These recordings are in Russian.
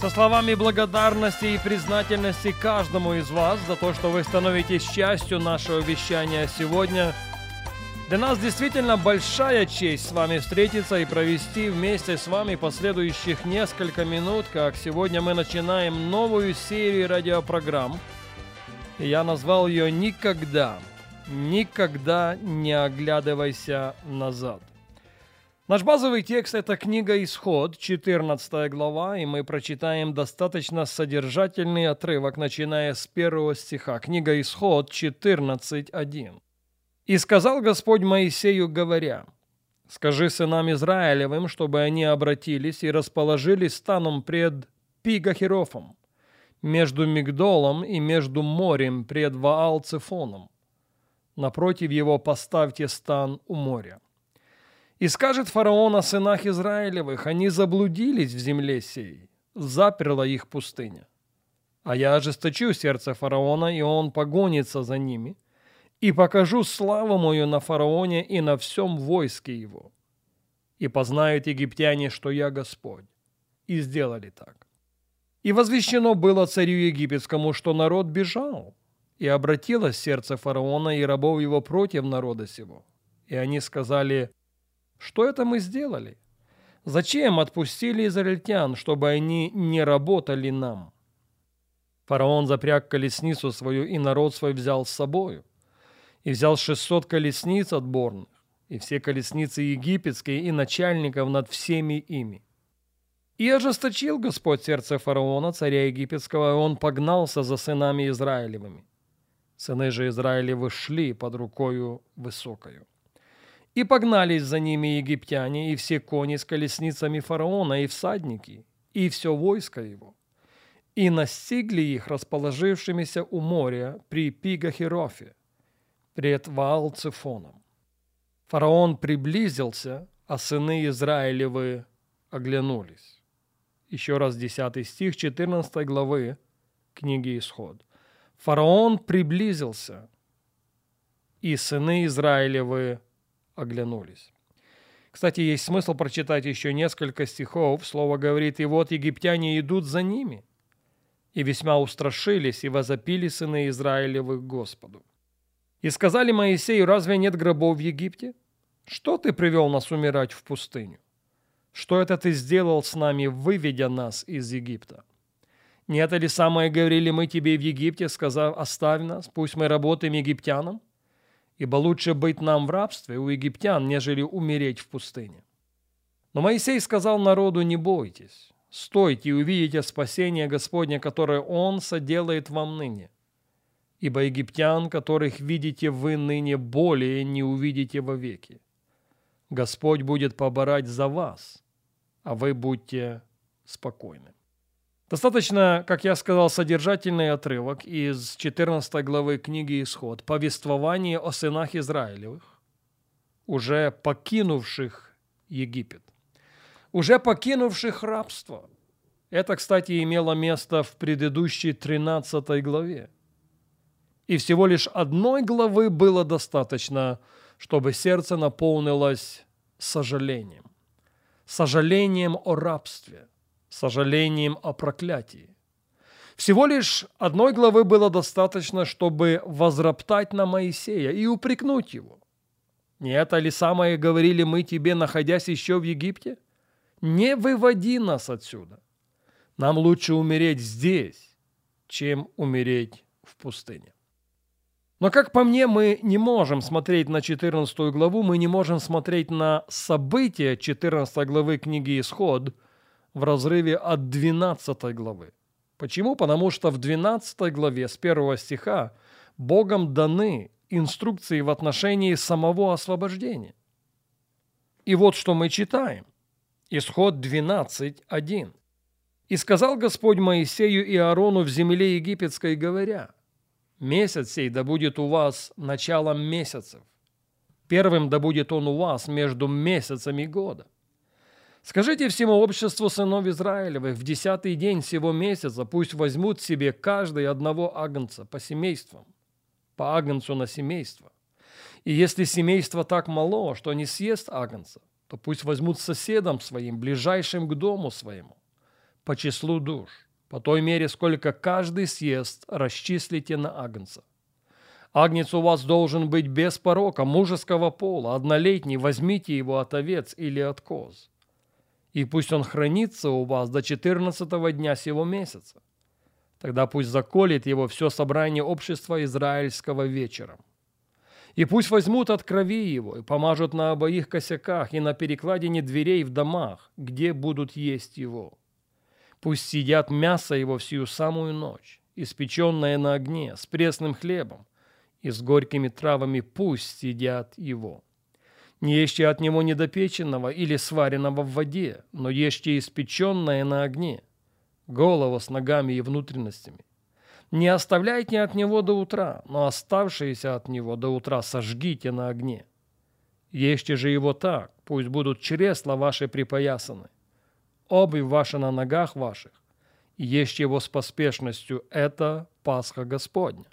со словами благодарности и признательности каждому из вас за то, что вы становитесь частью нашего вещания сегодня. Для нас действительно большая честь с вами встретиться и провести вместе с вами последующих несколько минут, как сегодня мы начинаем новую серию радиопрограмм. Я назвал ее «Никогда» никогда не оглядывайся назад. Наш базовый текст – это книга «Исход», 14 глава, и мы прочитаем достаточно содержательный отрывок, начиная с первого стиха. Книга «Исход» 14.1. «И сказал Господь Моисею, говоря, «Скажи сынам Израилевым, чтобы они обратились и расположились станом пред Пигахерофом, между Мигдолом и между морем пред Ваал-Цефоном, напротив его поставьте стан у моря. И скажет фараон о сынах Израилевых, они заблудились в земле сей, заперла их пустыня. А я ожесточу сердце фараона, и он погонится за ними, и покажу славу мою на фараоне и на всем войске его. И познают египтяне, что я Господь. И сделали так. И возвещено было царю египетскому, что народ бежал, и обратилось сердце фараона и рабов его против народа сего. И они сказали, что это мы сделали? Зачем отпустили израильтян, чтобы они не работали нам? Фараон запряг колесницу свою, и народ свой взял с собою. И взял шестьсот колесниц отборных, и все колесницы египетские, и начальников над всеми ими. И ожесточил Господь сердце фараона, царя египетского, и он погнался за сынами Израилевыми. Сыны же Израилевы шли под рукою высокою. И погнались за ними египтяне, и все кони с колесницами фараона, и всадники, и все войско его. И настигли их расположившимися у моря при Пигахерофе, пред Ваал-Цефоном. Фараон приблизился, а сыны Израилевы оглянулись. Еще раз 10 стих 14 главы книги Исход. Фараон приблизился, и сыны Израилевы оглянулись. Кстати, есть смысл прочитать еще несколько стихов. Слово говорит, «И вот египтяне идут за ними, и весьма устрашились, и возопили сыны Израилевых Господу. И сказали Моисею, разве нет гробов в Египте? Что ты привел нас умирать в пустыню? Что это ты сделал с нами, выведя нас из Египта?» Не это ли самое говорили мы тебе в Египте, сказав, оставь нас, пусть мы работаем египтянам? Ибо лучше быть нам в рабстве у египтян, нежели умереть в пустыне. Но Моисей сказал народу, не бойтесь, стойте и увидите спасение Господне, которое Он соделает вам ныне. Ибо египтян, которых видите вы ныне, более не увидите вовеки. Господь будет поборать за вас, а вы будьте спокойны. Достаточно, как я сказал, содержательный отрывок из 14 главы книги «Исход», повествование о сынах Израилевых, уже покинувших Египет, уже покинувших рабство. Это, кстати, имело место в предыдущей 13 главе. И всего лишь одной главы было достаточно, чтобы сердце наполнилось сожалением. Сожалением о рабстве – сожалением о проклятии. Всего лишь одной главы было достаточно, чтобы возроптать на Моисея и упрекнуть его. Не это ли самое говорили мы тебе, находясь еще в Египте? Не выводи нас отсюда. Нам лучше умереть здесь, чем умереть в пустыне. Но, как по мне, мы не можем смотреть на 14 главу, мы не можем смотреть на события 14 главы книги «Исход», в разрыве от 12 главы. Почему? Потому что в 12 главе с первого стиха Богом даны инструкции в отношении самого освобождения. И вот что мы читаем. Исход 12.1. И сказал Господь Моисею и Аарону в земле египетской, говоря, «Месяц сей да будет у вас началом месяцев, первым да будет он у вас между месяцами года. Скажите всему обществу сынов Израилевых, в десятый день сего месяца пусть возьмут себе каждый одного агнца по семействам, по агнцу на семейство. И если семейство так мало, что не съест агнца, то пусть возьмут соседом своим, ближайшим к дому своему, по числу душ, по той мере, сколько каждый съест, расчислите на агнца. Агнец у вас должен быть без порока, мужеского пола, однолетний, возьмите его от овец или от коз. И пусть он хранится у вас до четырнадцатого дня сего месяца. Тогда пусть заколет его все собрание общества израильского вечером. И пусть возьмут от крови его и помажут на обоих косяках и на перекладине дверей в домах, где будут есть его. Пусть съедят мясо его всю самую ночь, испеченное на огне, с пресным хлебом, и с горькими травами пусть съедят его. Не ешьте от него недопеченного или сваренного в воде, но ешьте испеченное на огне, голову с ногами и внутренностями, не оставляйте от него до утра, но оставшиеся от него до утра сожгите на огне. Ешьте же его так, пусть будут чресла ваши припоясаны, обувь ваша на ногах ваших, и ешьте его с поспешностью, это Пасха Господня.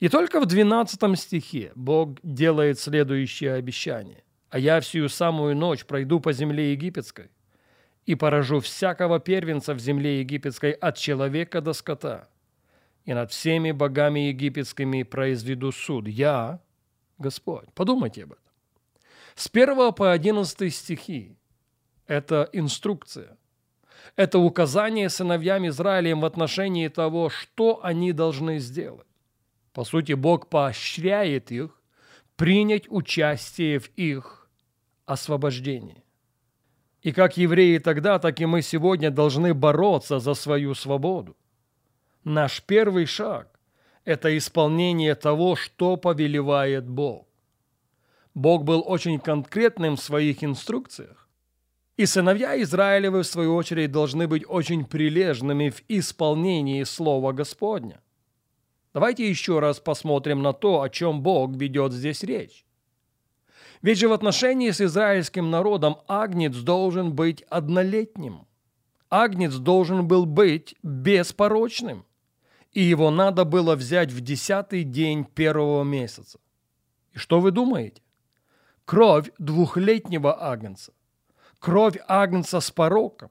И только в 12 стихе Бог делает следующее обещание. «А я всю самую ночь пройду по земле египетской и поражу всякого первенца в земле египетской от человека до скота, и над всеми богами египетскими произведу суд. Я, Господь. Подумайте об этом. С 1 по 11 стихи – это инструкция. Это указание сыновьям Израилем в отношении того, что они должны сделать. По сути, Бог поощряет их принять участие в их освобождении. И как евреи тогда, так и мы сегодня должны бороться за свою свободу. Наш первый шаг – это исполнение того, что повелевает Бог. Бог был очень конкретным в своих инструкциях. И сыновья Израилевы, в свою очередь, должны быть очень прилежными в исполнении Слова Господня. Давайте еще раз посмотрим на то, о чем Бог ведет здесь речь. Ведь же в отношении с израильским народом Агнец должен быть однолетним. Агнец должен был быть беспорочным и его надо было взять в десятый день первого месяца. И что вы думаете? Кровь двухлетнего агнца, кровь агнца с пороком,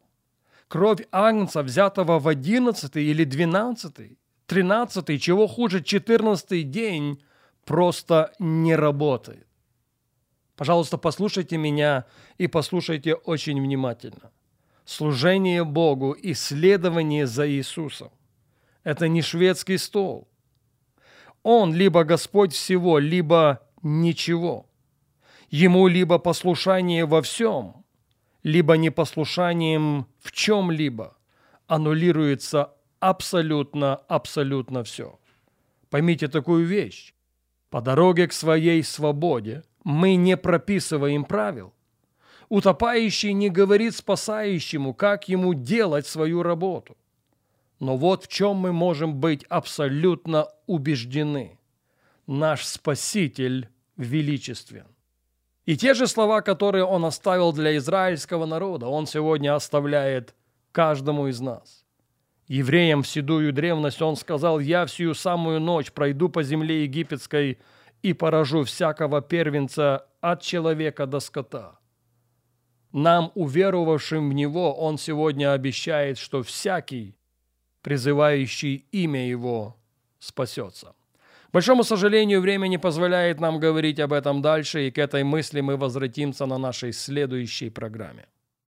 кровь агнца, взятого в одиннадцатый или двенадцатый, тринадцатый, чего хуже, четырнадцатый день, просто не работает. Пожалуйста, послушайте меня и послушайте очень внимательно. Служение Богу, исследование за Иисусом – это не шведский стол. Он либо Господь всего, либо ничего. Ему либо послушание во всем, либо непослушанием в чем-либо аннулируется абсолютно, абсолютно все. Поймите такую вещь. По дороге к своей свободе мы не прописываем правил. Утопающий не говорит спасающему, как ему делать свою работу. Но вот в чем мы можем быть абсолютно убеждены. Наш Спаситель величествен. И те же слова, которые Он оставил для израильского народа, Он сегодня оставляет каждому из нас. Евреям в седую древность Он сказал, «Я всю самую ночь пройду по земле египетской и поражу всякого первенца от человека до скота». Нам, уверовавшим в Него, Он сегодня обещает, что всякий, призывающий имя Его, спасется. Большому сожалению, время не позволяет нам говорить об этом дальше, и к этой мысли мы возвратимся на нашей следующей программе.